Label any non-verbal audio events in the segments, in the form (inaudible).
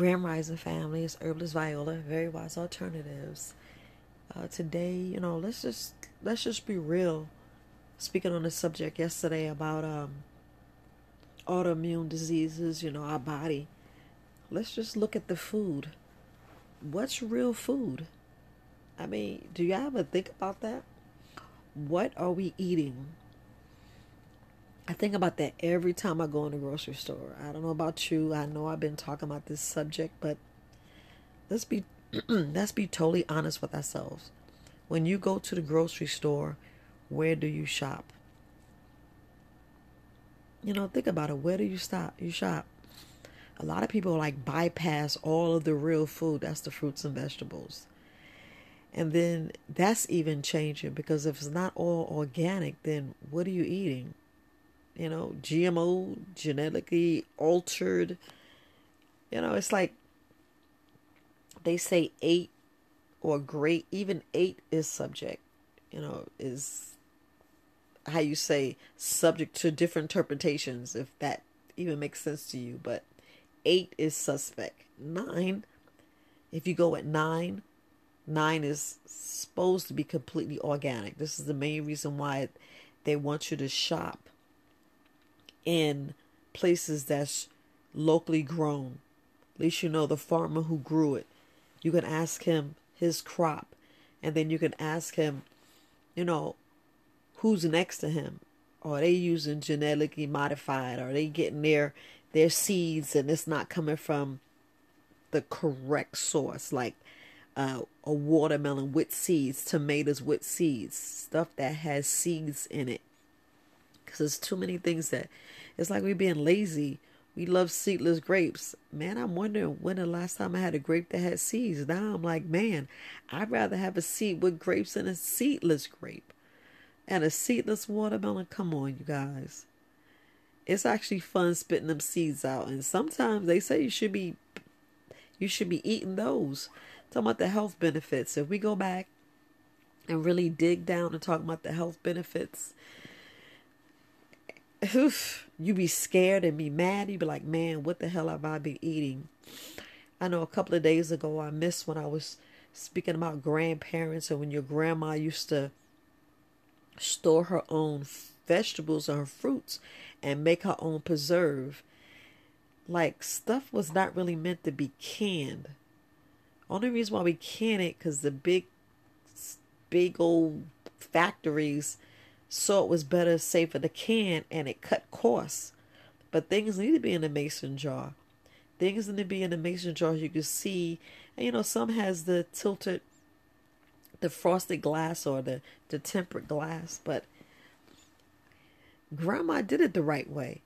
Grand Rising family, it's Herbalist Viola, Very Wise Alternatives. Uh, today, you know, let's just let's just be real. Speaking on the subject yesterday about um, autoimmune diseases, you know, our body. Let's just look at the food. What's real food? I mean, do you all ever think about that? What are we eating? I think about that every time I go in the grocery store. I don't know about you. I know I've been talking about this subject, but let's be (clears throat) let's be totally honest with ourselves. When you go to the grocery store, where do you shop? You know, think about it. Where do you stop? You shop. A lot of people like bypass all of the real food. That's the fruits and vegetables. And then that's even changing because if it's not all organic, then what are you eating? You know, GMO, genetically altered. You know, it's like they say eight or great, even eight is subject, you know, is how you say subject to different interpretations, if that even makes sense to you. But eight is suspect. Nine, if you go at nine, nine is supposed to be completely organic. This is the main reason why they want you to shop in places that's locally grown. At least you know the farmer who grew it. You can ask him his crop, and then you can ask him, you know, who's next to him. Are they using genetically modified? Are they getting their their seeds and it's not coming from the correct source, like uh, a watermelon with seeds, tomatoes with seeds, stuff that has seeds in it. Because there's too many things that it's like we being lazy. We love seedless grapes. Man, I'm wondering when the last time I had a grape that had seeds. Now I'm like, man, I'd rather have a seed with grapes than a seedless grape. And a seedless watermelon. Come on, you guys it's actually fun spitting them seeds out. And sometimes they say you should be you should be eating those. Talking about the health benefits. If we go back and really dig down and talk about the health benefits, oof, you be scared and be mad. You be like, man, what the hell have I been eating? I know a couple of days ago I missed when I was speaking about grandparents and when your grandma used to store her own vegetables or her fruits and make her own preserve. Like stuff was not really meant to be canned. Only reason why we can it because the big, big old factories saw it was better, safer to can, and it cut costs. But things need to be in a mason jar. Things need to be in a mason jar. You can see, and you know, some has the tilted, the frosted glass or the the tempered glass, but grandma did it the right way.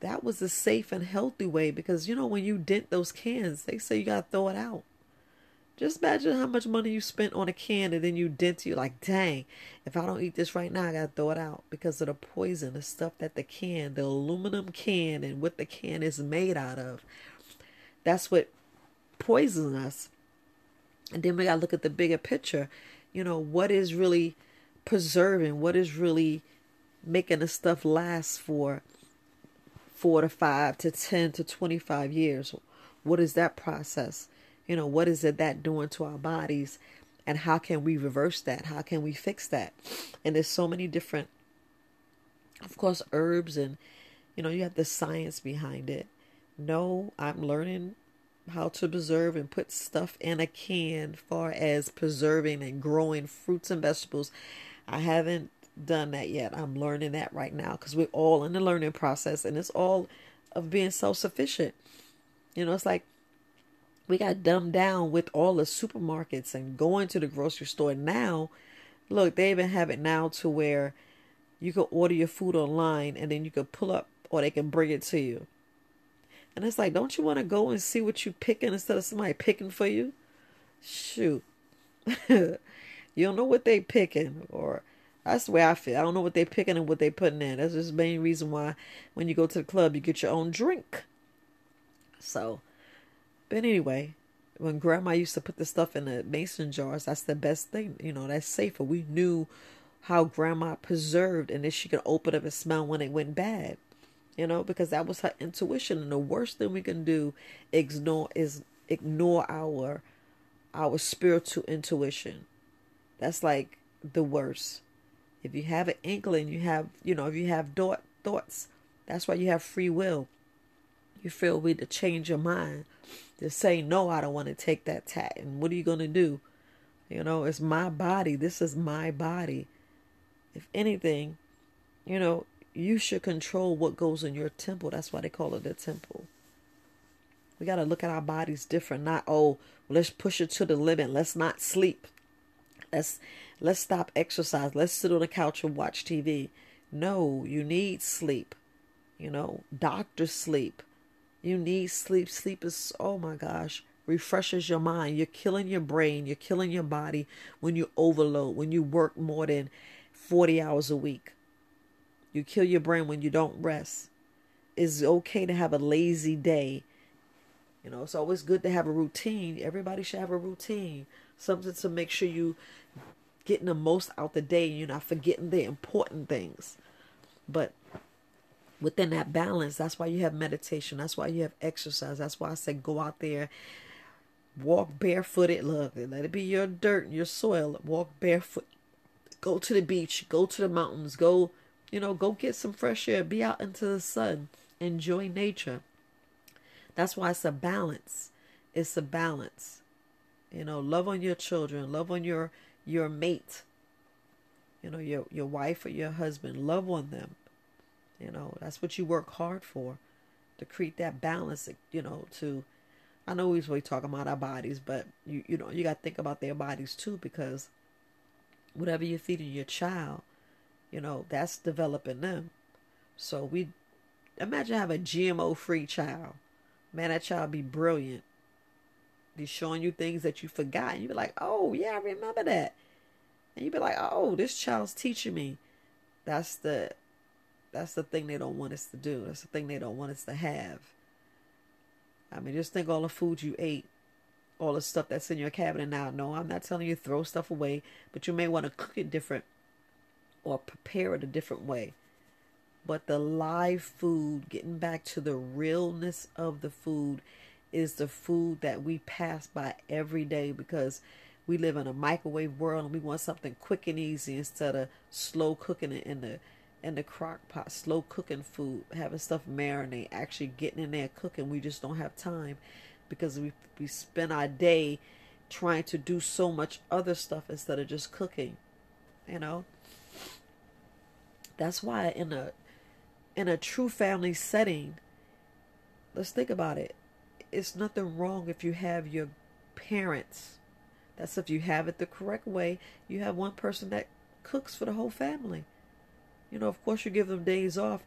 That was a safe and healthy way because you know when you dent those cans, they say you gotta throw it out. Just imagine how much money you spent on a can and then you dent you like, dang, if I don't eat this right now, I gotta throw it out because of the poison, the stuff that the can, the aluminum can, and what the can is made out of. That's what poisons us. And then we gotta look at the bigger picture. You know, what is really preserving, what is really making the stuff last for four to five to 10 to 25 years. What is that process? You know, what is it that doing to our bodies? And how can we reverse that? How can we fix that? And there's so many different, of course, herbs and, you know, you have the science behind it. No, I'm learning how to preserve and put stuff in a can far as preserving and growing fruits and vegetables. I haven't done that yet. I'm learning that right now because we're all in the learning process and it's all of being self sufficient. You know, it's like we got dumbed down with all the supermarkets and going to the grocery store. Now, look, they even have it now to where you can order your food online and then you can pull up or they can bring it to you. And it's like, don't you want to go and see what you're picking instead of somebody picking for you? Shoot. (laughs) you don't know what they picking or that's the way I feel. I don't know what they're picking and what they're putting in. That's just the main reason why when you go to the club, you get your own drink. So, but anyway, when grandma used to put the stuff in the mason jars, that's the best thing. You know, that's safer. We knew how grandma preserved and then she could open up and smell when it went bad. You know, because that was her intuition. And the worst thing we can do ignore is ignore our our spiritual intuition. That's like the worst. If you have an inkling, you have, you know, if you have thought, thoughts, that's why you have free will. You feel free to change your mind, to say, no, I don't want to take that tat. And what are you going to do? You know, it's my body. This is my body. If anything, you know, you should control what goes in your temple. That's why they call it the temple. We got to look at our bodies different. Not, oh, let's push it to the limit. Let's not sleep. Let's let's stop exercise. Let's sit on the couch and watch TV. No, you need sleep. You know, doctor sleep. You need sleep. Sleep is oh my gosh, refreshes your mind. You're killing your brain, you're killing your body when you overload, when you work more than 40 hours a week. You kill your brain when you don't rest. It's okay to have a lazy day. You know, it's always good to have a routine. Everybody should have a routine. Something to make sure you getting the most out the day. And you're not forgetting the important things. But within that balance, that's why you have meditation. That's why you have exercise. That's why I said go out there, walk barefooted. Look, let it be your dirt, your soil. Walk barefoot. Go to the beach. Go to the mountains. Go, you know, go get some fresh air. Be out into the sun. Enjoy nature. That's why it's a balance. It's a balance. You know, love on your children. Love on your your mate, you know, your your wife or your husband, love on them. You know, that's what you work hard for, to create that balance. You know, to I know we're really talking about our bodies, but you you know you got to think about their bodies too because whatever you're feeding your child, you know that's developing them. So we imagine have a GMO free child. Man, that child be brilliant. He's showing you things that you forgot. And you be like, oh, yeah, I remember that. And you be like, oh, this child's teaching me. That's the that's the thing they don't want us to do. That's the thing they don't want us to have. I mean, just think all the food you ate, all the stuff that's in your cabinet now. No, I'm not telling you throw stuff away, but you may want to cook it different or prepare it a different way. But the live food, getting back to the realness of the food, is the food that we pass by every day because we live in a microwave world and we want something quick and easy instead of slow cooking it in the in the crock pot, slow cooking food, having stuff marinate, actually getting in there cooking. We just don't have time because we we spend our day trying to do so much other stuff instead of just cooking. You know? That's why in a in a true family setting, let's think about it it's nothing wrong if you have your parents. That's if you have it the correct way. You have one person that cooks for the whole family. You know, of course, you give them days off.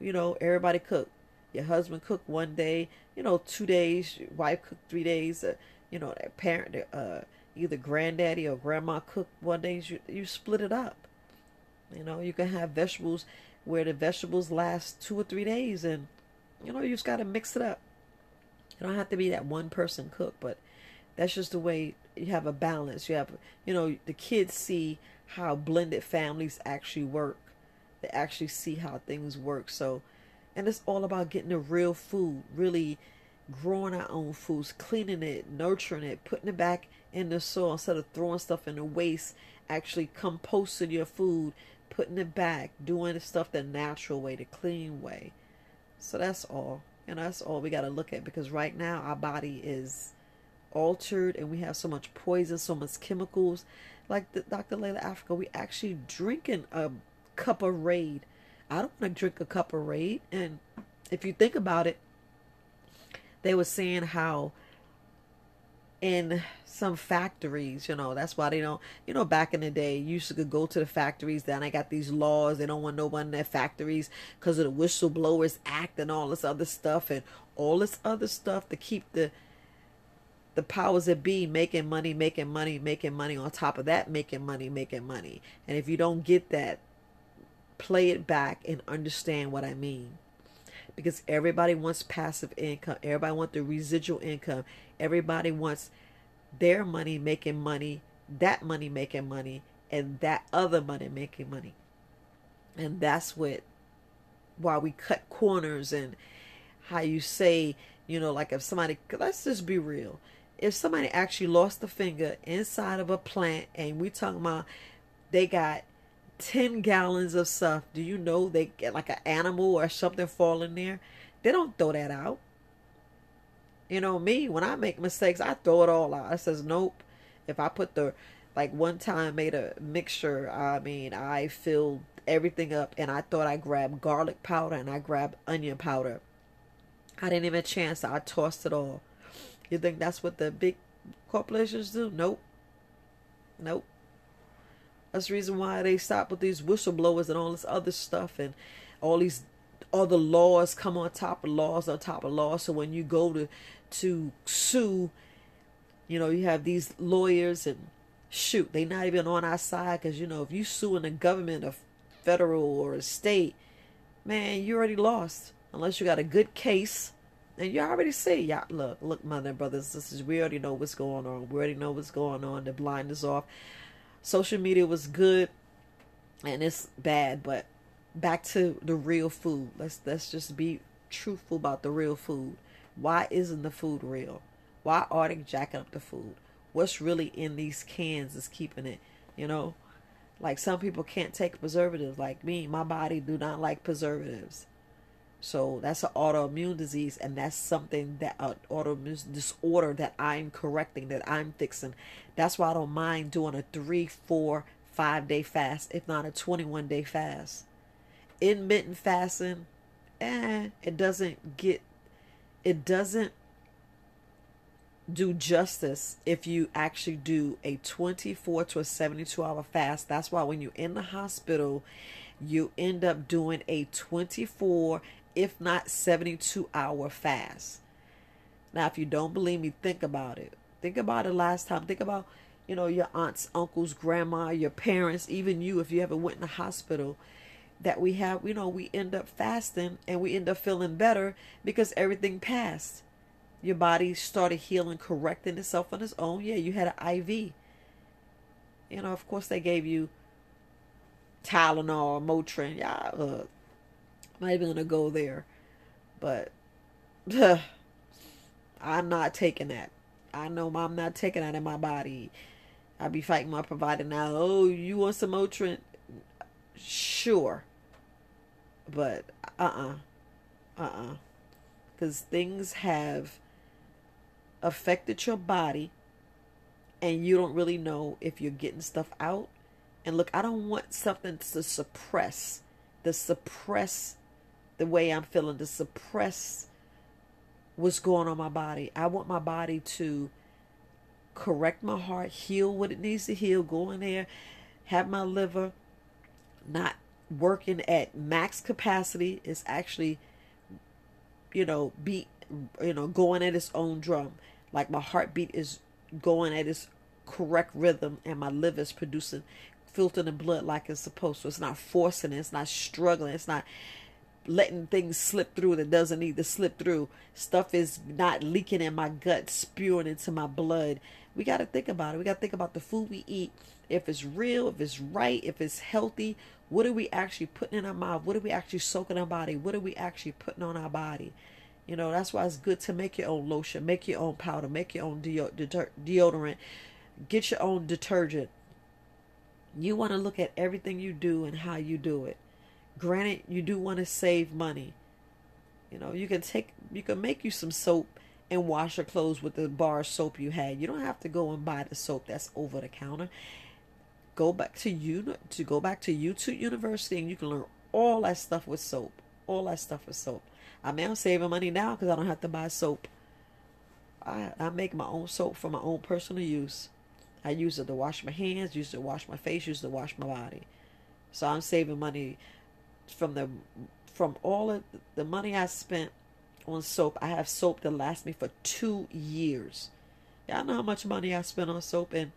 You know, everybody cook. Your husband cook one day. You know, two days. Your wife cook three days. Uh, you know, that parent, uh, either granddaddy or grandma cook one day. You you split it up. You know, you can have vegetables where the vegetables last two or three days, and you know, you just got to mix it up. You don't have to be that one person cook, but that's just the way you have a balance. You have, you know, the kids see how blended families actually work. They actually see how things work. So, and it's all about getting the real food, really growing our own foods, cleaning it, nurturing it, putting it back in the soil instead of throwing stuff in the waste, actually composting your food, putting it back, doing the stuff the natural way, the clean way. So that's all. And that's all we got to look at because right now our body is altered and we have so much poison, so much chemicals. Like the, Dr. Llaila Afrika, we actually drinking a cup of Raid. I don't want to drink a cup of Raid. And if you think about it, they were saying how in some factories, you know, that's why they don't, you know, back in the day, you used to go to the factories, then I got these laws, they don't want no one in their factories because of the Whistleblowers Act and all this other stuff and all this other stuff to keep the the powers that be making money, making money, making money on top of that, making money, making money. And if you don't get that, play it back and understand what I mean. Because everybody wants passive income, everybody wants the residual income, everybody wants their money making money, that money making money, and that other money making money. And that's what why we cut corners and how you say, you know, like if somebody, let's just be real. If somebody actually lost a finger inside of a plant and we talking about they got 10 gallons of stuff, do you know they get like an animal or something fall in there? They don't throw that out. You know, me, when I make mistakes, I throw it all out. I says, nope. If I put the, like one time made a mixture, I mean, I filled everything up and I thought I grabbed garlic powder and I grabbed onion powder. I didn't even chance. I tossed it all. You think that's what the big corporations do? Nope. Nope. That's the reason why they stop with these whistleblowers and all this other stuff and all these other laws come on top of laws on top of laws. So when you go to to sue, you know, you have these lawyers and shoot, they not even on our side because you know if you sue in the government, a federal or a state, man, you already lost unless you got a good case. And you already see, yeah, look, look, mother and brothers, sisters, we already know what's going on. We already know what's going on. The blind is off. Social media was good and it's bad, but back to the real food. Let's let's just be truthful about the real food. Why isn't the food real? Why are they jacking up the food? What's really in these cans is keeping it, you know? Like some people can't take preservatives like me. My body do not like preservatives. So that's an autoimmune disease, and that's something that an uh, autoimmune disorder that I'm correcting, that I'm fixing. That's why I don't mind doing a three, four, five day fast, if not a 21 day fast intermittent fasting, eh, it doesn't get, it doesn't do justice if you actually do a 24 to a 72 hour fast. That's why when you're in the hospital, you end up doing a 24, if not 72 hour fast. Now, if you don't believe me, think about it. Think about it last time. Think about, you know, your aunts, uncles, grandma, your parents, even you, if you ever went in the hospital that we have, you know, we end up fasting and we end up feeling better because everything passed. Your body started healing, correcting itself on its own. Yeah, you had an IV. You know, of course, they gave you Tylenol, Motrin. Yeah, uh, not even gonna go there, but uh, (sighs) I'm not taking that. I know I'm not taking that in my body. I be fighting my provider now. Oh, you want some Motrin? Sure. But uh uh-uh. uh. Uh-uh. Because things have affected your body and you don't really know if you're getting stuff out. And look, I don't want something to suppress, to suppress the way I'm feeling, to suppress what's going on my body. I want my body to correct my heart, heal what it needs to heal, go in there, have my liver not working at max capacity. It's actually you know be you know going at its own drum. Like my heartbeat is going at its correct rhythm and my liver is producing filtering the blood like it's supposed to. It's not forcing it. It's not struggling. It's not letting things slip through that doesn't need to slip through stuff is not leaking in my gut spewing into my blood we got to think about it we got to think about the food we eat if it's real if it's right if it's healthy what are we actually putting in our mouth? What are we actually soaking our body? What are we actually putting on our body? You know, that's why it's good to make your own lotion, make your own powder, make your own deodorant, get your own detergent. You want to look at everything you do and how you do it. Granted, you do want to save money. You know, you can take, you can make you some soap and wash your clothes with the bar soap you had. You don't have to go and buy the soap that's over the counter go back to you to go back to YouTube University and you can learn all that stuff with soap. All that stuff with soap. I mean, I'm saving money now because I don't have to buy soap. I, I make my own soap for my own personal use. I use it to wash my hands, use it to wash my face, use it to wash my body. So I'm saving money from the from all of the money I spent on soap. I have soap that lasts me for two years. Y'all know how much money I spent on soap and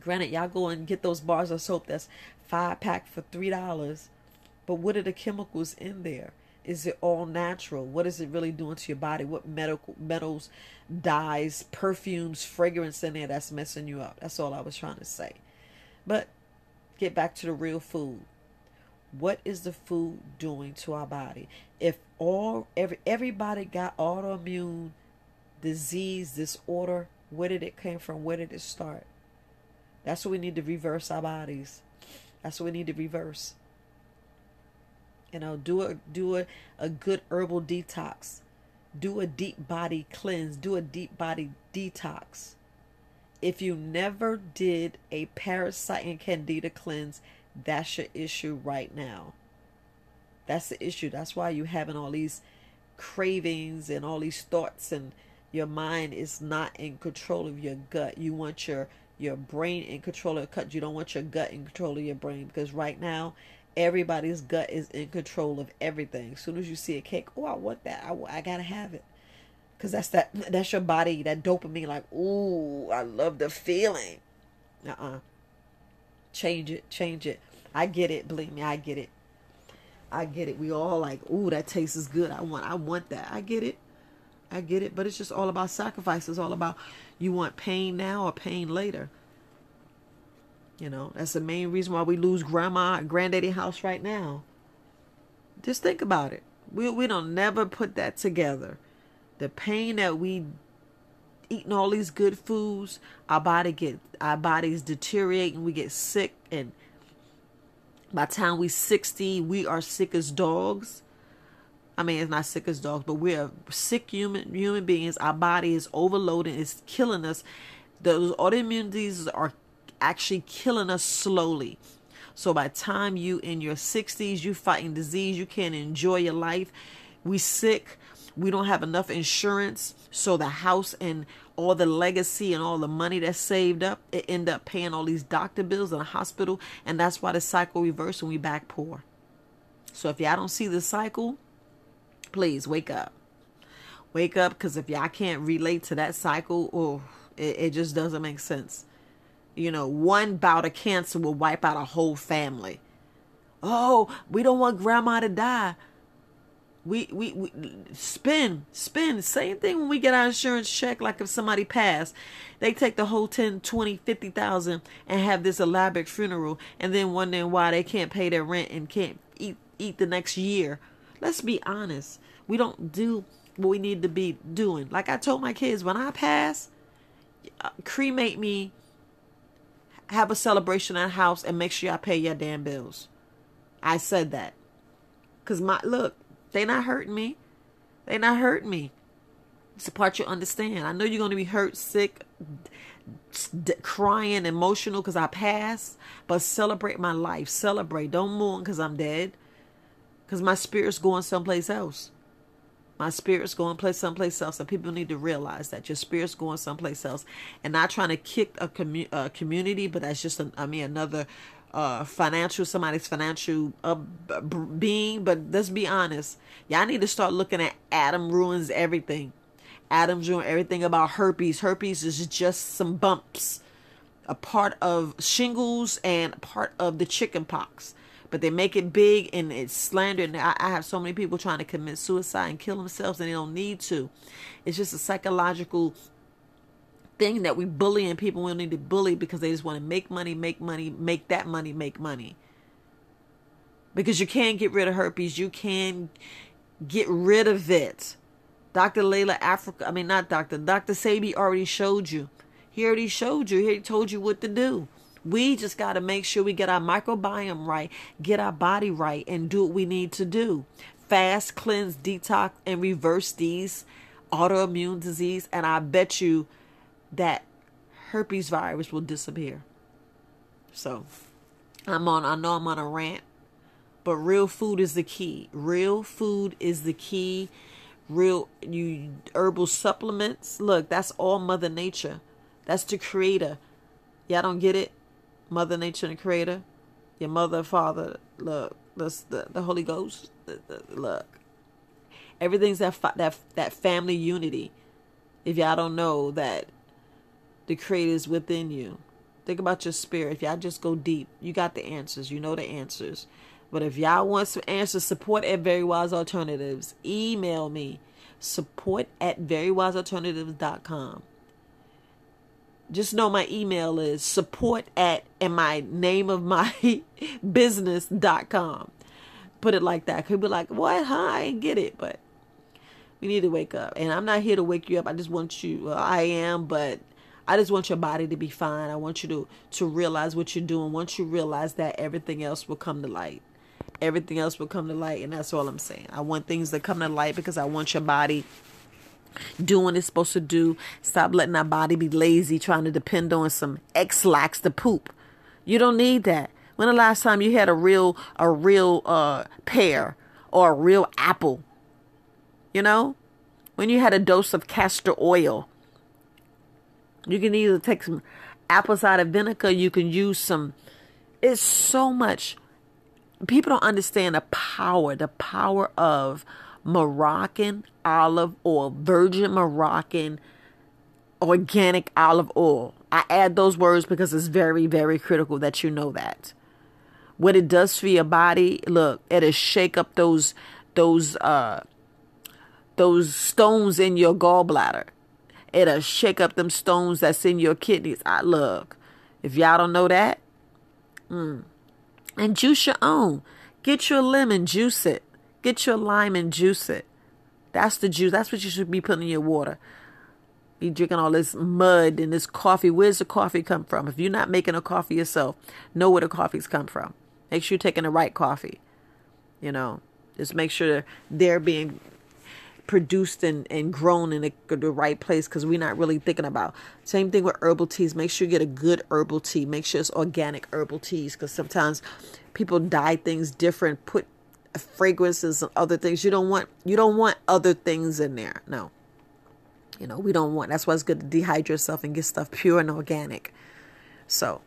Granted, y'all go and get those bars of soap that's five pack for three dollars. But what are the chemicals in there? Is it all natural? What is it really doing to your body? What medical metals, dyes, perfumes, fragrance in there that's messing you up? That's all I was trying to say. But get back to the real food. What is the food doing to our body? If all every everybody got autoimmune disease, disorder, where did it come from? Where did it start? That's what we need to reverse our bodies. That's what we need to reverse. You know, do a do a, a good herbal detox. Do a deep body cleanse. Do a deep body detox. If you never did a parasite and candida cleanse, that's your issue right now. That's the issue. That's why you're having all these cravings and all these thoughts and your mind is not in control of your gut. You want your your brain in control of your cut. You don't want your gut in control of your brain because right now everybody's gut is in control of everything. As soon as you see a cake, oh, I want that. I, I gotta have it because that's that that's your body that dopamine. Like, ooh, I love the feeling. Uh uh-uh. uh Change it, change it. I get it. Believe me, I get it. I get it. We all like, ooh, that taste is good. I want, I want that. I get it. I get it. But it's just all about sacrifice. It's all about you want pain now or pain later. You know, that's the main reason why we lose grandma granddaddy house right now. Just think about it. We we don't never put that together. The pain that we eating all these good foods, our body get our bodies deteriorate and we get sick and by time we 60, we are sick as dogs. I mean, it's not sick as dogs, but we're sick human human beings. Our body is overloaded. It's killing us. Those autoimmune diseases are actually killing us slowly. So by time you in your 60s, you fighting disease, you can't enjoy your life. We sick. We don't have enough insurance. So the house and all the legacy and all the money that's saved up, it end up paying all these doctor bills in the hospital, and that's why the cycle reverses and we back poor. So if y'all don't see the cycle, please wake up. Wake up, because if y'all can't relate to that cycle, oh, it, it just doesn't make sense. You know, one bout of cancer will wipe out a whole family. Oh, we don't want grandma to die we, we we spend spend same thing when we get our insurance check like if somebody passed they take the whole 10 20 50,000 and have this elaborate funeral. And then wondering why they can't pay their rent and can't eat eat the next year. Let's be honest. We don't do what we need to be doing. Like i told my kids when i pass uh, cremate me have a celebration at house and make sure i pay your damn bills. I said that. Because my look they not hurting me. They not hurting me. It's part you understand. I know you're going to be hurt, sick, d- crying, emotional because I passed, but celebrate my life. Celebrate. Don't mourn because I'm dead. Because my spirit's going someplace else. My spirit's going place someplace else, and people need to realize that your spirit's going someplace else, and not trying to kick a, commu- a community, but that's just, I mean, another uh, financial somebody's financial uh, being but let's be honest. Y'all need to start looking at adam ruins everything. Adam's ruin everything about herpes. Herpes is just some bumps a part of shingles and part of the chicken pox. But they make it big and it's slander and I, I have so many people trying to commit suicide and kill themselves and they don't need to. It's just a psychological thing that we bullying people we don't need to bully because they just want to make money, make money, make that money, make money. Because you can't get rid of herpes, you can get rid of it. Dr. Llaila Afrika, I mean not Dr. Dr. Sebi already showed you. He already showed you. He told you what to do. We just got to make sure we get our microbiome right, get our body right, and do what we need to do. Fast, cleanse, detox, and reverse these autoimmune disease. And I bet you that herpes virus will disappear. So I'm on I know I'm on a rant, but real food is the key. Real food is the key. Real you herbal supplements. Look, that's all Mother Nature. That's the creator. Y'all don't get it? Mother Nature and creator. Your mother, father, look, that's the, the Holy Ghost. The, the, look. Everything's that that that family unity. If y'all don't know that the creators within you. Think about your spirit. If y'all just go deep, you got the answers. You know the answers. But if y'all want some answers, support at Very Wise Alternatives. Email me support at verywisealternatives.com. Just know my email is support at and my name of my (laughs) business.com. put it like that. Could be like, what? Huh? I ain't get it, but we need to wake up. And I'm not here to wake you up. I just want you. Well, I am, but I just want your body to be fine. I want you to to realize what you're doing. Once you realize that, everything else will come to light. Everything else will come to light, and that's all I'm saying. I want things to come to light because I want your body doing it's supposed to do. Stop letting our body be lazy, trying to depend on some Ex-Lax to poop. You don't need that. When the last time you had a real a real uh, pear or a real apple? You know, when you had a dose of castor oil you can either take some apple cider vinegar, you can use some. It's so much. People don't understand the power, the power of Moroccan olive oil, virgin Moroccan organic olive oil. I add those words because it's very, very critical that you know that. What it does for your body, look, it'll shake up those those uh those stones in your gallbladder. It'll shake up them stones that's in your kidneys. I look. If y'all don't know that, mm. and juice your own. Get your lemon, juice it. Get your lime and juice it. That's the juice. That's what you should be putting in your water. Be drinking all this mud and this coffee. Where's the coffee come from? If you're not making a coffee yourself, know where the coffee's come from. Make sure you're taking the right coffee. You know, just make sure they're being produced and, and grown in the, the right place because we're not really thinking about. Same thing with herbal teas. Make sure you get a good herbal tea. Make sure it's organic herbal teas because sometimes people dye things different, put fragrances and other things. You don't want you don't want other things in there. No. You know, we don't want that's why it's good to dehydrate yourself and get stuff pure and organic. So,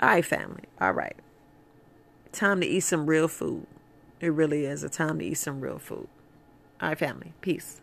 all right, family. All right. Time to eat some real food. It really is a time to eat some real food. Right, family. Peace.